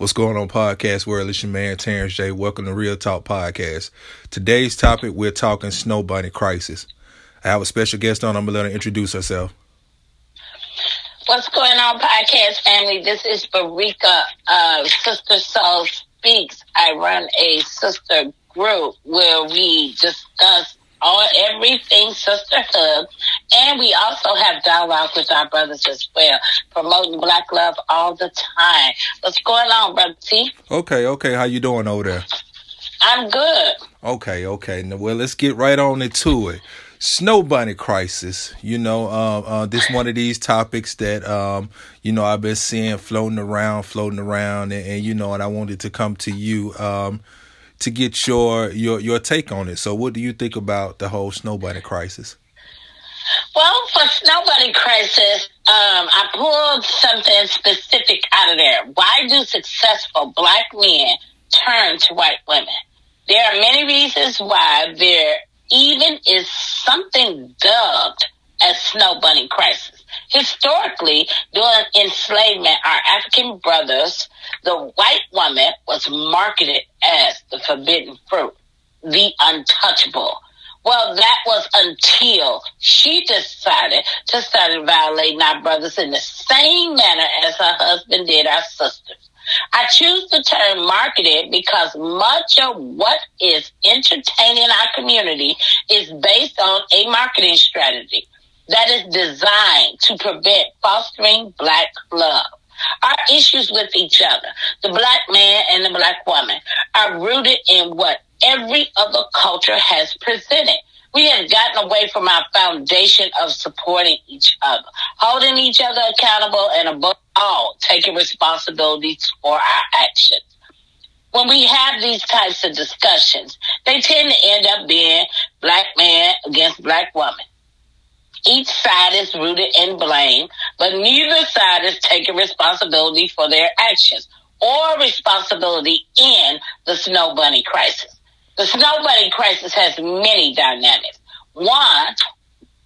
What's going on, podcast world? It's your man Terrence J. Welcome to Real Talk Podcast. Today's topic, we're talking Snow Bunny crisis. I have a special guest on. I'm gonna let her introduce herself. What's going on, podcast family? This is Barika of Sister Soul Speaks. I run a sister group where we discuss all everything sisterhood, and we also have dialogue with our brothers as well, promoting black love all the time. What's going on, brother T? Okay, okay. How you doing over there? I'm good. Okay, okay. Now, well, let's get right on into it. Snow bunny crisis. You know, uh, uh, this one of these topics that um, you know I've been seeing floating around, floating around, and, and you know, and I wanted to come to you. Um, to get your your your take on it. So, what do you think about the whole snow bunny crisis? Well, for snow bunny crisis, um, I pulled something specific out of there. Why do successful black men turn to white women? There are many reasons why there even is something dubbed as snow bunny crisis. Historically, during enslavement, our African brothers, the white woman was marketed as the forbidden fruit, the untouchable. Well, that was until she decided to start violating our brothers in the same manner as her husband did our sisters. I choose the term marketed because much of what is entertaining our community is based on a marketing strategy that is designed to prevent fostering black love. Our issues with each other, the black man and the black woman, are rooted in what every other culture has presented. We have gotten away from our foundation of supporting each other, holding each other accountable, and above all, taking responsibilities for our actions. When we have these types of discussions, they tend to end up being black man against black woman. Each side is rooted in blame, but neither side is taking responsibility for their actions or responsibility in the snow bunny crisis. The snow bunny crisis has many dynamics. One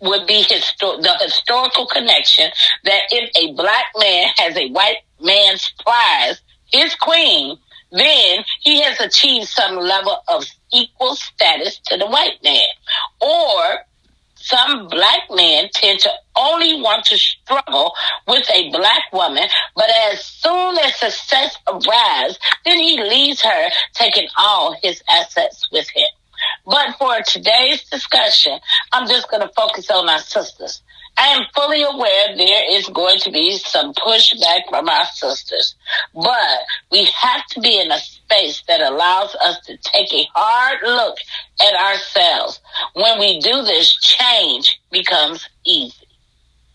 would be histo- the historical connection that if a black man has a white man's prize, his queen, then he has achieved some level of equal status to the white man. Or some black men tend to only want to struggle with a black woman, but as soon as success arrives, then he leaves her taking all his assets with him. But for today's discussion, I'm just going to focus on our sisters. I am fully aware there is going to be some pushback from our sisters, but we have to be in a space that allows us to take a hard look at ourselves. When we do this, change becomes easy.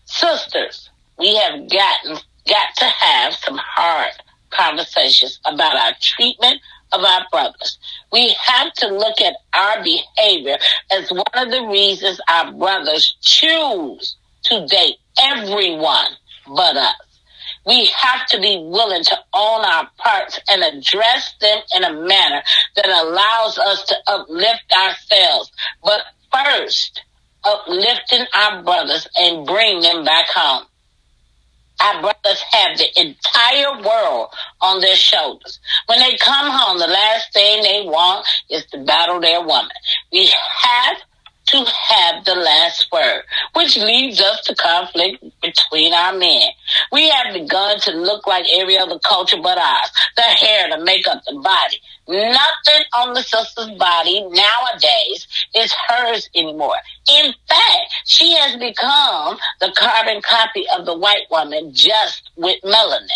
Sisters, we have gotten, got to have some hard conversations about our treatment of our brothers. We have to look at our behavior as one of the reasons our brothers choose to date everyone but us. We have to be willing to own our parts and address them in a manner that allows us to uplift ourselves. But first, uplifting our brothers and bring them back home. Our brothers have the entire world on their shoulders. When they come home, the last thing they want is to battle their woman. We have to have the last word, which leads us to conflict between our men. We have begun to look like every other culture but ours. The hair, the makeup, the body. Nothing on the sister's body nowadays is hers anymore. In fact, she has become the carbon copy of the white woman just with melanin.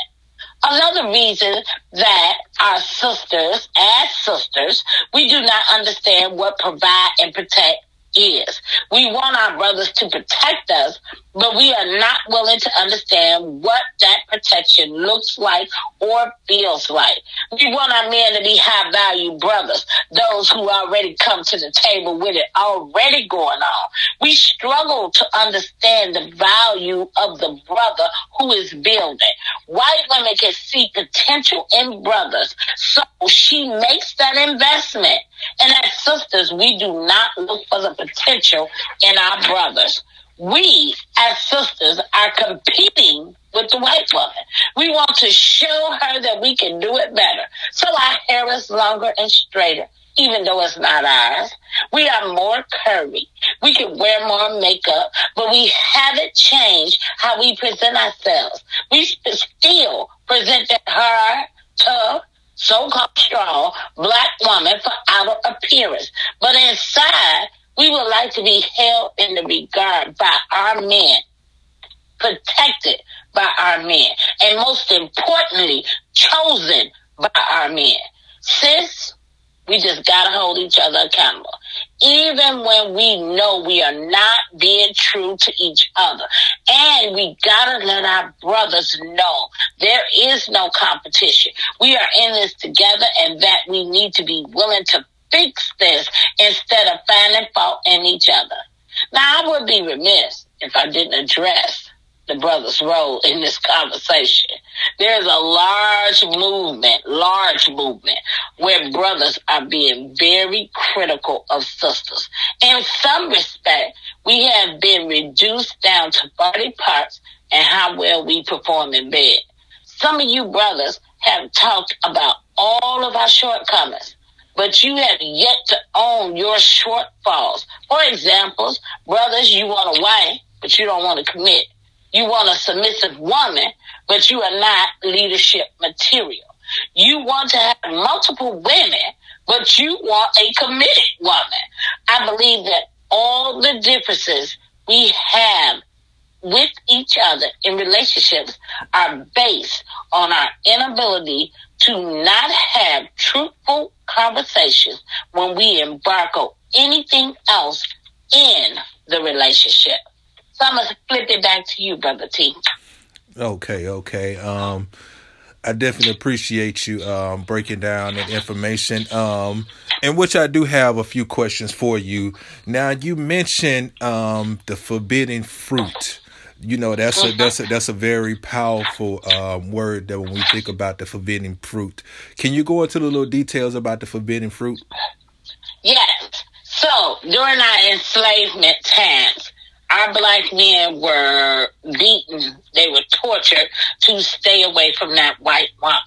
Another reason that our sisters, as sisters, we do not understand what provide and protect is. We want our brothers to protect us, but we are not willing to understand what that protection looks like or feels like. We want our men to be high value brothers, those who already come to the table with it already going on. We struggle to understand the value of the brother who is building. White women can see potential in brothers, so she makes that investment. And as sisters, we do not look for the potential in our brothers. We, as sisters, are competing with the white woman. We want to show her that we can do it better. So our hair is longer and straighter, even though it's not ours. We are more curvy. We can wear more makeup, but we haven't changed how we present ourselves. We still present that hard, tough, so-called strong black woman for outer appearance. But inside, we would like to be held in the regard by our men, protected by our men, and most importantly, chosen by our men. Sis, we just gotta hold each other accountable. Even when we know we are not being true to each other. And we gotta let our brothers know there is no competition. We are in this together and that we need to be willing to fix this instead of finding fault in each other. Now I would be remiss if I didn't address the brother's role in this conversation. There's a large movement, large movement where brothers are being very critical of sisters. In some respect, we have been reduced down to body parts and how well we perform in bed. Some of you brothers have talked about all of our shortcomings, but you have yet to own your shortfalls. For example, brothers, you want a wife, but you don't want to commit. You want a submissive woman, but you are not leadership material. You want to have multiple women, but you want a committed woman. I believe that all the differences we have with each other in relationships are based on our inability to not have truthful conversations when we embark on anything else in the relationship. So I'm gonna flip it back to you, brother T. Okay, okay. Um, I definitely appreciate you um, breaking down that information. Um, and which I do have a few questions for you. Now, you mentioned um, the forbidden fruit. You know that's a that's a that's a very powerful um, word that when we think about the forbidden fruit. Can you go into the little details about the forbidden fruit? Yes. So during our enslavement times, our black men were beaten, they were tortured to stay away from that white woman.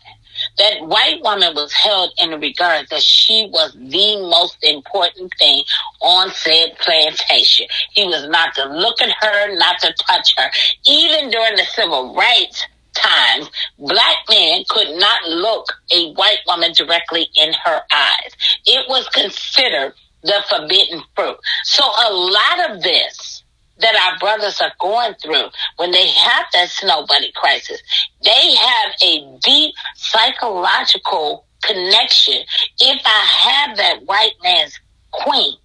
That white woman was held in regard that she was the most important thing on said plantation. He was not to look at her, not to touch her. Even during the civil rights times, black men could not look a white woman directly in her eyes. It was considered the forbidden fruit. So a lot of this that our brothers are going through when they have that snow bunny crisis. They have a deep psychological connection. If I have that white man's queen,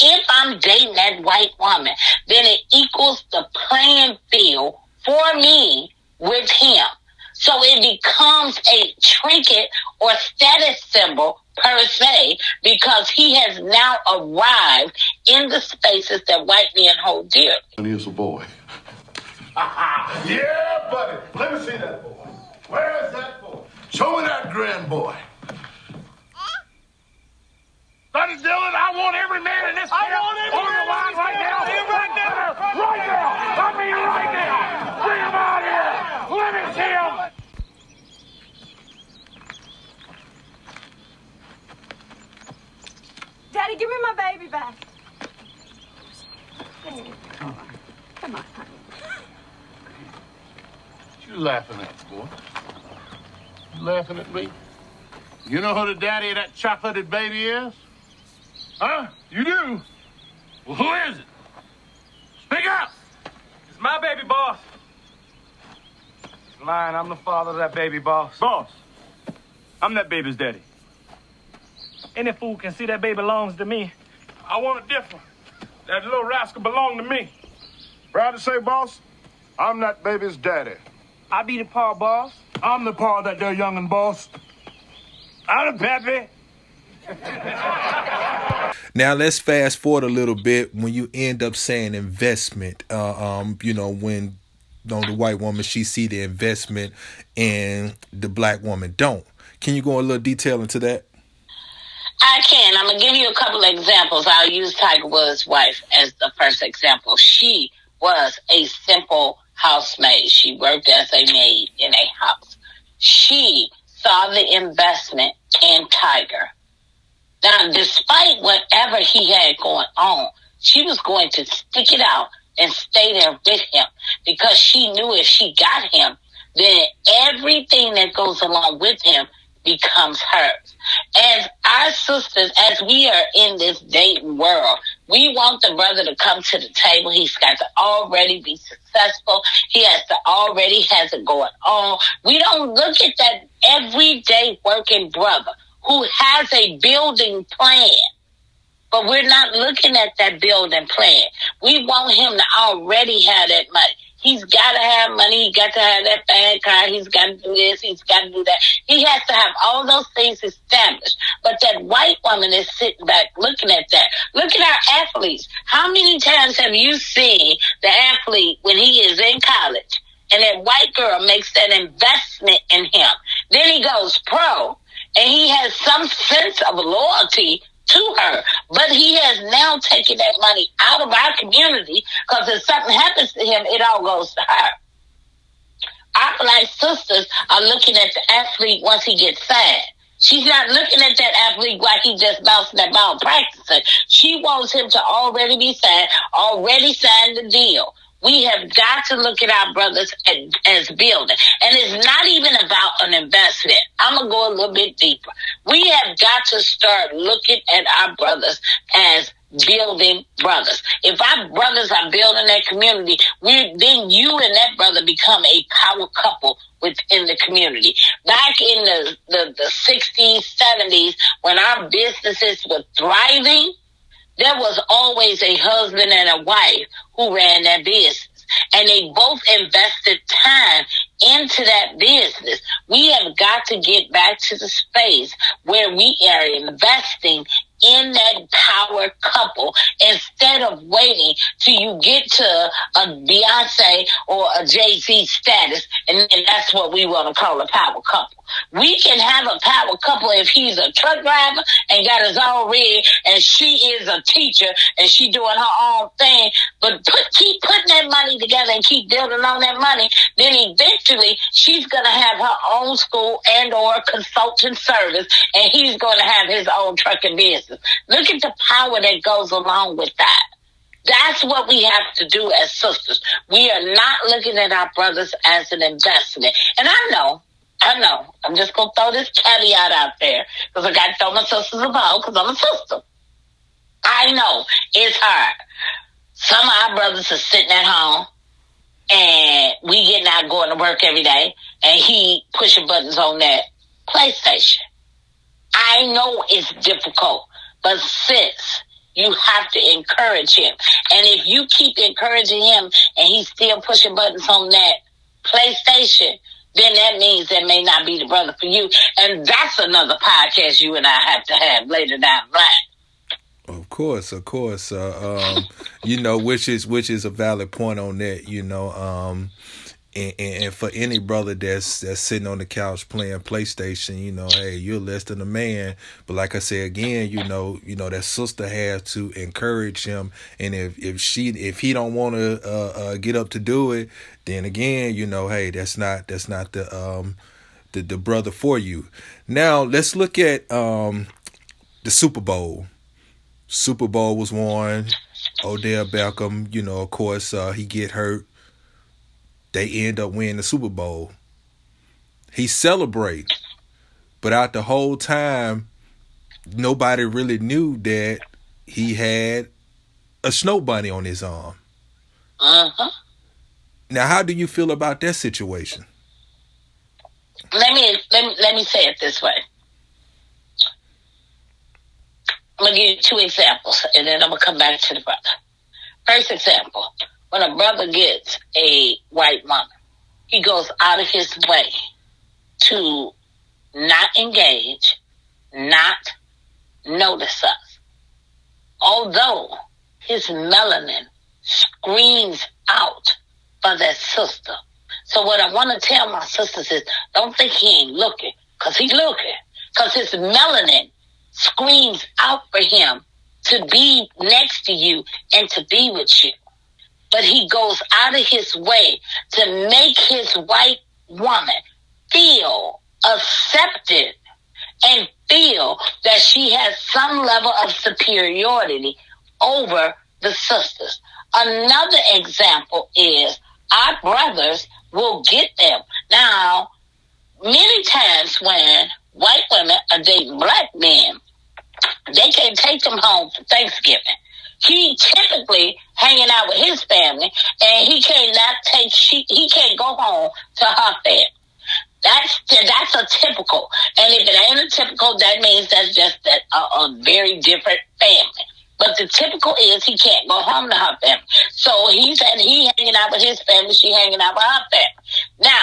if I'm dating that white woman, then it equals the playing field for me with him. So it becomes a trinket or status symbol per se because he has now arrived in the spaces that white men hold dear. And he's a boy. yeah, buddy. Let me see that boy. Where is that boy? Show me that grand boy. Sonny Dillon, I want every man in this I camp want every on the line right now. Right now. Right now. I mean right now. Bring him out here. Let me see him. Daddy, give me my baby back. Come on. Come on, honey. What you laughing at, boy? You laughing at me? You know who the daddy of that chocolated baby is? Huh? You do? Well, who is it? Speak up! It's my baby boss. Lying, I'm the father of that baby boss. Boss, I'm that baby's daddy. Any fool can see that baby belongs to me. I want it different. That little rascal belonged to me. Proud to say, boss, I'm that baby's daddy. I be the paw boss. I'm the paw that there youngin' boss. I'm the pappy. now let's fast forward a little bit when you end up saying investment. Uh, um, you know when you know, the white woman she see the investment and the black woman don't. Can you go a little detail into that? I can. I'm gonna give you a couple of examples. I'll use Tiger Woods' wife as the first example. She was a simple housemaid. She worked as a maid in a house. She saw the investment in Tiger. Now, despite whatever he had going on, she was going to stick it out and stay there with him because she knew if she got him, then everything that goes along with him becomes hers. As our sisters, as we are in this dating world, we want the brother to come to the table. He's got to already be successful. He has to already has it going on. We don't look at that everyday working brother who has a building plan. But we're not looking at that building plan. We want him to already have that money. He's got to have money. He got to have that bad car. He's got to do this. He's got to do that. He has to have all those things established. But that white woman is sitting back looking at that. Look at our athletes. How many times have you seen the athlete when he is in college and that white girl makes that investment in him? Then he goes pro and he has some sense of loyalty to her. But he has now taken that money out of our community because if something happens to him, it all goes to her. Our black sisters are looking at the athlete once he gets signed. She's not looking at that athlete like he just bouncing that ball practicing. She wants him to already be signed, already signed the deal. We have got to look at our brothers as, as building. And it's not even about an investment. I'm going to go a little bit deeper. We have got to start looking at our brothers as building brothers. If our brothers are building that community, we then you and that brother become a power couple within the community. Back in the, the, the 60s, 70s, when our businesses were thriving, there was always a husband and a wife who ran that business. And they both invested time into that business. We have got to get back to the space where we are investing in that power couple instead of waiting till you get to a Beyonce or a Jay Z status, and, that's what we want to call a power couple. We can have a power couple if he's a truck driver and got his own rig, and she is a teacher and she doing her own thing. But put keep putting together and keep building on that money. Then eventually she's gonna have her own school and or consulting service, and he's gonna have his own trucking business. Look at the power that goes along with that. That's what we have to do as sisters. We are not looking at our brothers as an investment. And I know I know. I'm just gonna throw this caveat out there because I got to throw my sisters a bone because I'm a sister. I know it's hard. Some of our brothers are sitting at home and we getting out going to work every day and he pushing buttons on that PlayStation. I know it's difficult, but sis, you have to encourage him. And if you keep encouraging him and he's still pushing buttons on that PlayStation, then that means that may not be the brother for you. And that's another podcast you and I have to have later down the line. Of course, of course. Uh, um, you know, which is which is a valid point on that. You know, um, and, and, for any brother that's that's sitting on the couch playing PlayStation, you know, hey, you're less than a man. But like I said again, you know, you know that sister has to encourage him, and if if she if he don't want to uh, uh, get up to do it, then again, you know, hey, that's not that's not the um the the brother for you. Now let's look at um the Super Bowl. Super Bowl was won. Odell Beckham, you know, of course, uh, he get hurt they end up winning the Super Bowl. He celebrates, but out the whole time, nobody really knew that he had a snow bunny on his arm. Uh huh. Now, how do you feel about that situation? Let me let me let me say it this way. I'm gonna give you two examples, and then I'm gonna come back to the brother. First example: when a brother gets a white woman, he goes out of his way to not engage, not notice us. Although his melanin screams out for that sister. So what I want to tell my sisters is don't think he ain't looking, cause he's looking. Cause his melanin screams out for him to be next to you and to be with you. but he goes out of his way to make his white woman feel accepted and feel that she has some level of superiority over the sisters. Another example is our brothers will get them. Now, many times when white women are dating black men, they can't take them home for Thanksgiving. He typically hanging out with his family, and he cannot take she he can't go home to her family. That's that's a typical, and if it ain't a typical, that means that's just that a, a very different family. But the typical is he can't go home to her family. So he said he hanging out with his family, she hanging out with her family. Now,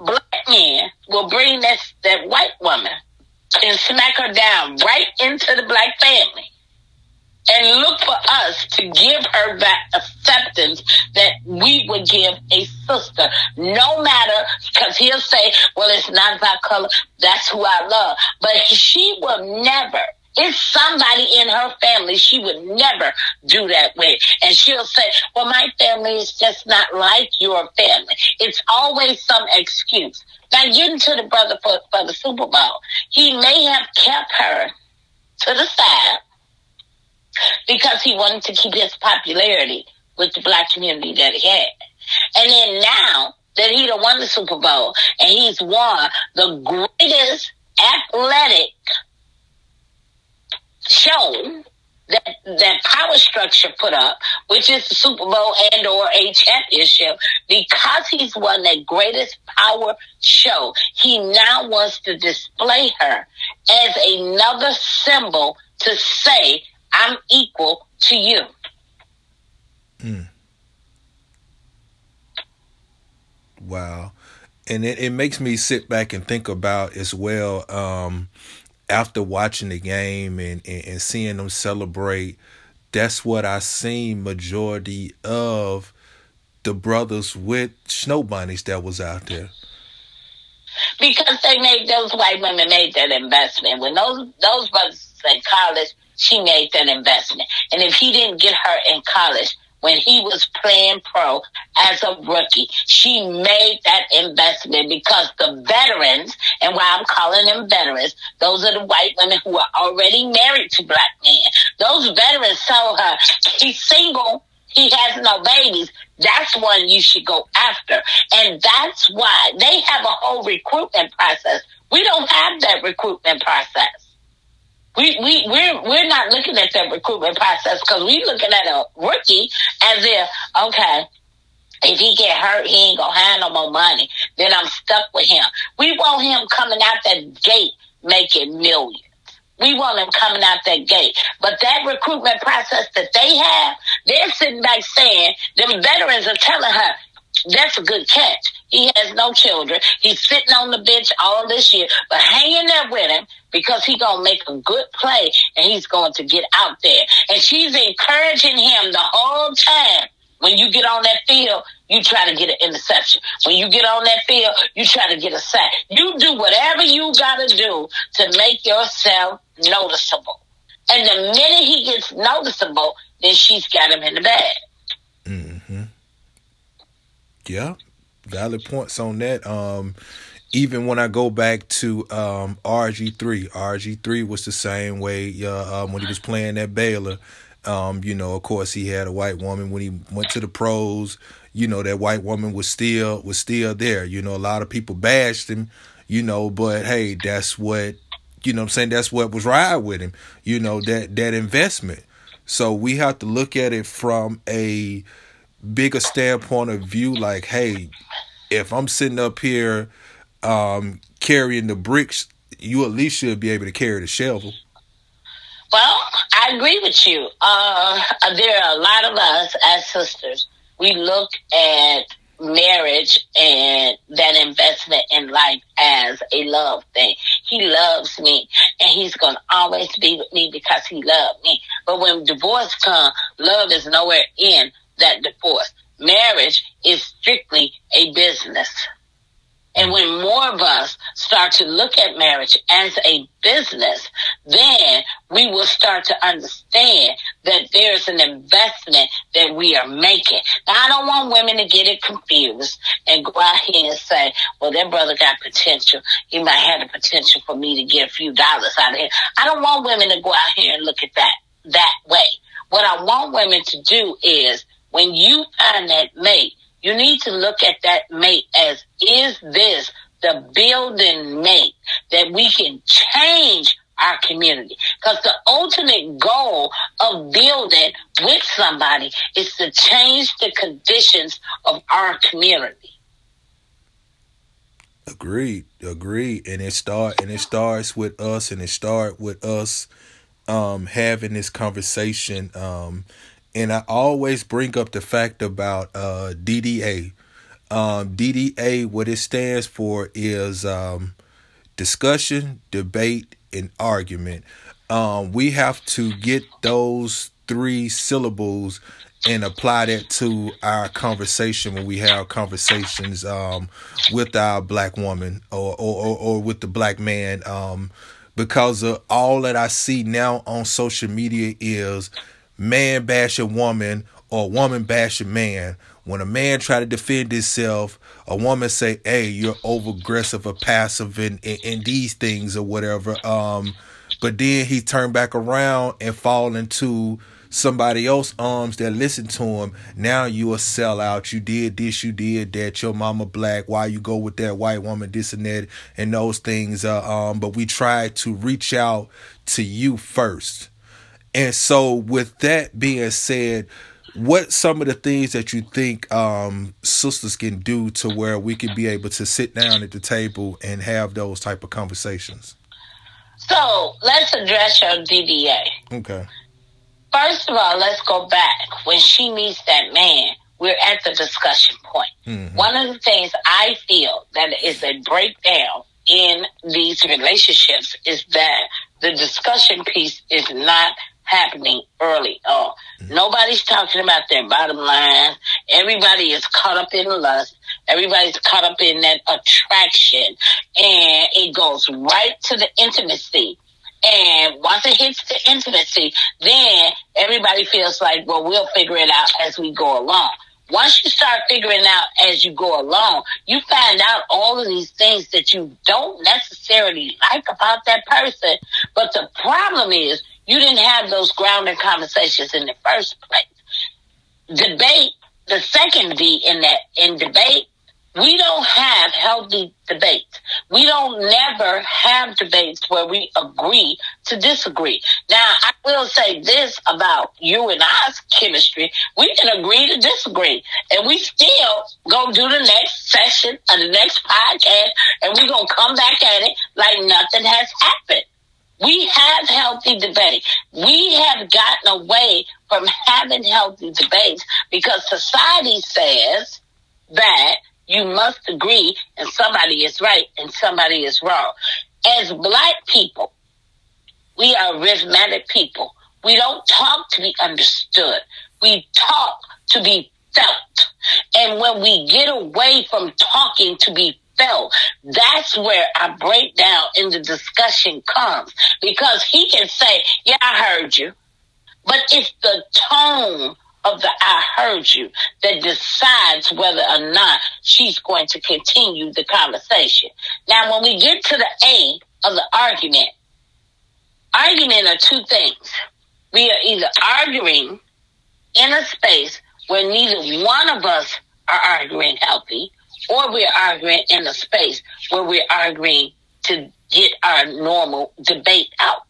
black men will bring this that white woman and smack her down right into the black family and look for us to give her that acceptance that we would give a sister, no matter, because he'll say, well, it's not about color. That's who I love. But she will never, it's somebody in her family she would never do that with. And she'll say, well, my family is just not like your family. It's always some excuse. Now, getting to the brother for, for the Super Bowl, he may have kept her to the side because he wanted to keep his popularity with the black community that he had. And then now that he done won the Super Bowl and he's won the greatest athletic show that that power structure put up, which is the Super Bowl and or a championship, because he's won that greatest power show, he now wants to display her as another symbol to say I'm equal to you. Mm. Wow. And it, it makes me sit back and think about as well, um, after watching the game and, and, and seeing them celebrate, that's what I seen majority of the brothers with snow bunnies that was out there. Because they made those white women made that investment. When those those brothers in college, she made that investment. And if he didn't get her in college when he was playing pro as a rookie, she made that investment because the veterans, and why I'm calling them veterans, those are the white women who are already married to black men. Those veterans told her, he's single, he has no babies. That's one you should go after. And that's why they have a whole recruitment process. We don't have that recruitment process. We we we're we're not looking at that recruitment process because we're looking at a rookie as if okay, if he get hurt, he ain't gonna have no more money. Then I'm stuck with him. We want him coming out that gate making millions. We want him coming out that gate. But that recruitment process that they have, they're sitting back saying, them veterans are telling her, that's a good catch. He has no children. He's sitting on the bench all this year, but hanging there with him because he gonna make a good play and he's going to get out there. And she's encouraging him the whole time. When you get on that field, you try to get an interception. When you get on that field, you try to get a sack. You do whatever you gotta do to make yourself noticeable. And the minute he gets noticeable, then she's got him in the bag. Mm-hmm. Yeah, valid points on that. Um, even when I go back to um, RG3, RG3 was the same way uh, um, when he was playing at Baylor. Um, you know, of course, he had a white woman when he went to the pros. You know, that white woman was still was still there. You know, a lot of people bashed him. You know, but hey, that's what you know. I'm saying that's what was right with him. You know that that investment. So we have to look at it from a bigger standpoint of view. Like, hey, if I'm sitting up here um, carrying the bricks, you at least should be able to carry the shovel. Well, I agree with you. Uh, there are a lot of us as sisters. We look at marriage and that investment in life as a love thing. He loves me and he's going to always be with me because he loved me. But when divorce comes, love is nowhere in that divorce. Marriage is strictly a business. And when more of us start to look at marriage as a business, then we will start to understand that there's an investment that we are making. Now, I don't want women to get it confused and go out here and say, well, that brother got potential. He might have the potential for me to get a few dollars out of him. I don't want women to go out here and look at that that way. What I want women to do is when you find that mate, you need to look at that mate as, is this the building mate that we can change our community? Because the ultimate goal of building with somebody is to change the conditions of our community. Agreed, agreed, and it start and it starts with us, and it start with us um, having this conversation um, and I always bring up the fact about uh, DDA. Um, DDA, what it stands for is um, discussion, debate, and argument. Um, we have to get those three syllables and apply that to our conversation when we have conversations um, with our black woman or, or, or, with the black man. Um, because of all that I see now on social media is man bash a woman or a woman bash a man. When a man try to defend himself, a woman say, "Hey, you're over aggressive or passive in, in, in these things or whatever." Um, but then he turned back around and fall into somebody else arms that listen to him. Now you a sellout. You did this, you did that. Your mama black. Why you go with that white woman? This and that and those things. Uh, um, but we try to reach out to you first. And so, with that being said, what some of the things that you think um, sisters can do to where we can be able to sit down at the table and have those type of conversations? So let's address your DDA. Okay. First of all, let's go back. When she meets that man, we're at the discussion point. Mm-hmm. One of the things I feel that is a breakdown in these relationships is that the discussion piece is not happening early on. Mm-hmm. Nobody's talking about their bottom line. Everybody is caught up in lust. Everybody's caught up in that attraction and it goes right to the intimacy. And once it hits the intimacy, then everybody feels like, well, we'll figure it out as we go along. Once you start figuring out as you go along, you find out all of these things that you don't necessarily like about that person. But the problem is you didn't have those grounded conversations in the first place. Debate, the second D in that, in debate, we don't have healthy debates. We don't never have debates where we agree to disagree. Now, I will say this about you and I's chemistry. We can agree to disagree and we still go do the next session of the next podcast and we're going to come back at it like nothing has happened. We have healthy debate. We have gotten away from having healthy debates because society says that you must agree and somebody is right and somebody is wrong. As black people, we are arithmetic people. We don't talk to be understood. We talk to be felt. And when we get away from talking to be felt. That's where our breakdown in the discussion comes because he can say, yeah, I heard you. But it's the tone of the I heard you that decides whether or not she's going to continue the conversation. Now, when we get to the A of the argument, argument are two things. We are either arguing in a space where neither one of us are arguing healthy, or we're arguing in a space where we're arguing to get our normal debate out.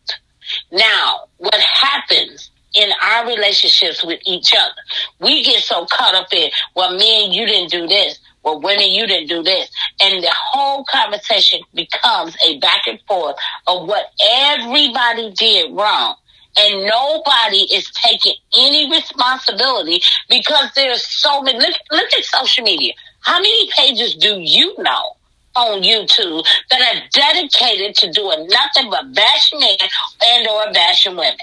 Now, what happens in our relationships with each other, we get so caught up in, well, men, you didn't do this. Well, women, you didn't do this. And the whole conversation becomes a back and forth of what everybody did wrong. And nobody is taking any responsibility because there's so many. Look, look at social media. How many pages do you know on YouTube that are dedicated to doing nothing but bashing men and or bashing women?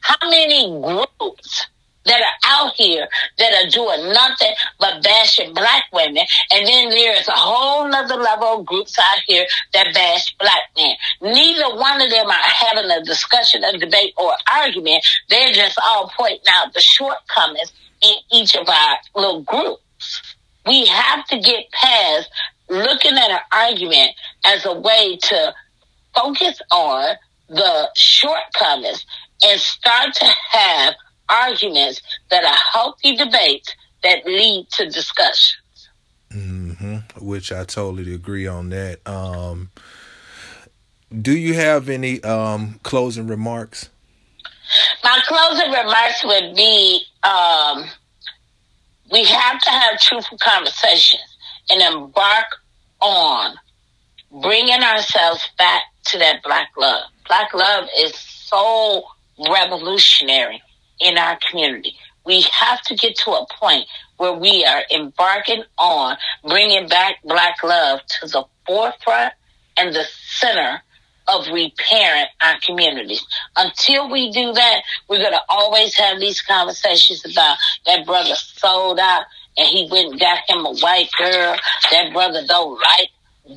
How many groups that are out here that are doing nothing but bashing black women. And then there is a whole nother level of groups out here that bash black men. Neither one of them are having a discussion, a debate, or argument. They're just all pointing out the shortcomings in each of our little groups. We have to get past looking at an argument as a way to focus on the shortcomings and start to have arguments that are healthy debates that lead to discussions. Mm-hmm. Which I totally agree on that. Um, do you have any um, closing remarks? My closing remarks would be um, we have to have truthful conversations and embark on bringing ourselves back to that black love. Black love is so revolutionary in our community. We have to get to a point where we are embarking on bringing back black love to the forefront and the center of repairing our communities. Until we do that, we're going to always have these conversations about that brother sold out and he went and got him a white girl. That brother don't like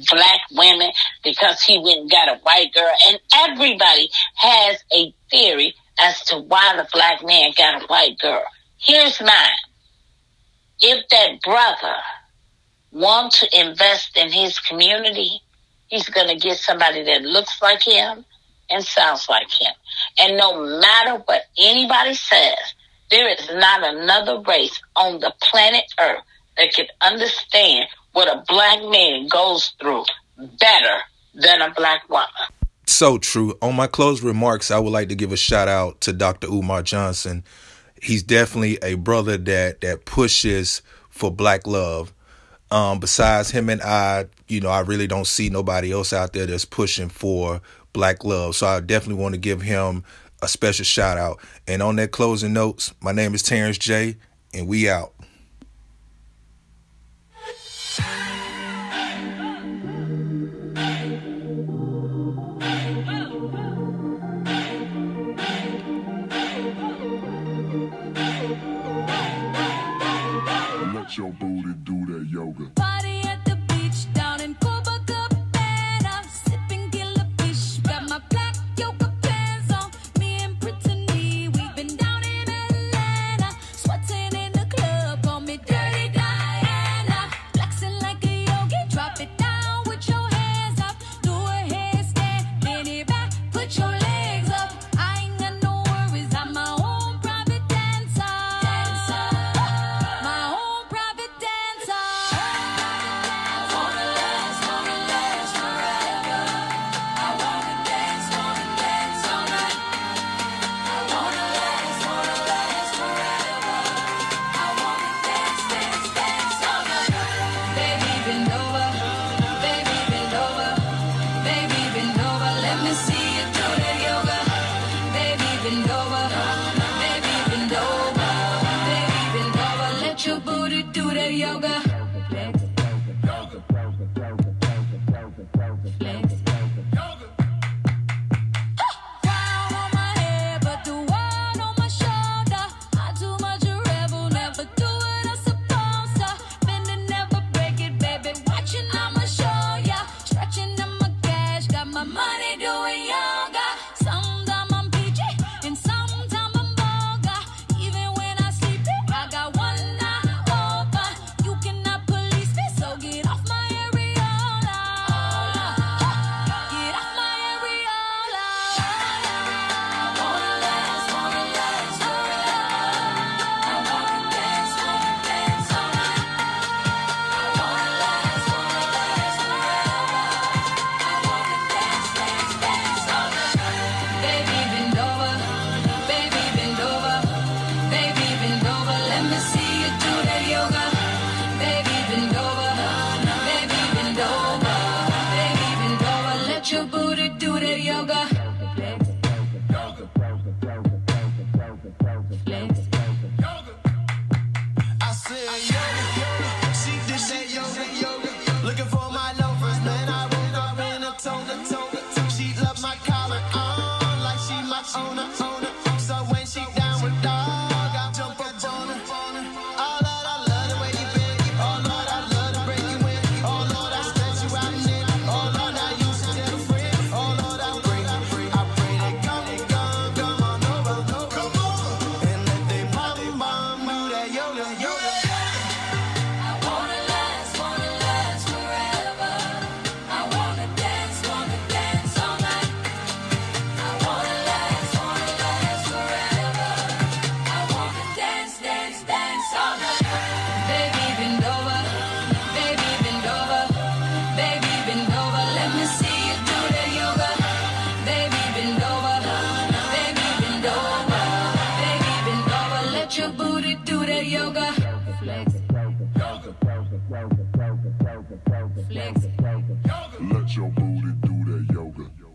black women because he went and got a white girl. And everybody has a theory as to why the black man got a white girl. Here's mine. If that brother wants to invest in his community, he's going to get somebody that looks like him and sounds like him. And no matter what anybody says, there is not another race on the planet Earth that can understand what a black man goes through better than a black woman. So true. On my closing remarks, I would like to give a shout out to Dr. Umar Johnson. He's definitely a brother that that pushes for black love. Um, besides him and I, you know, I really don't see nobody else out there that's pushing for black love. So I definitely want to give him a special shout out. And on that closing notes, my name is Terrence J, and we out.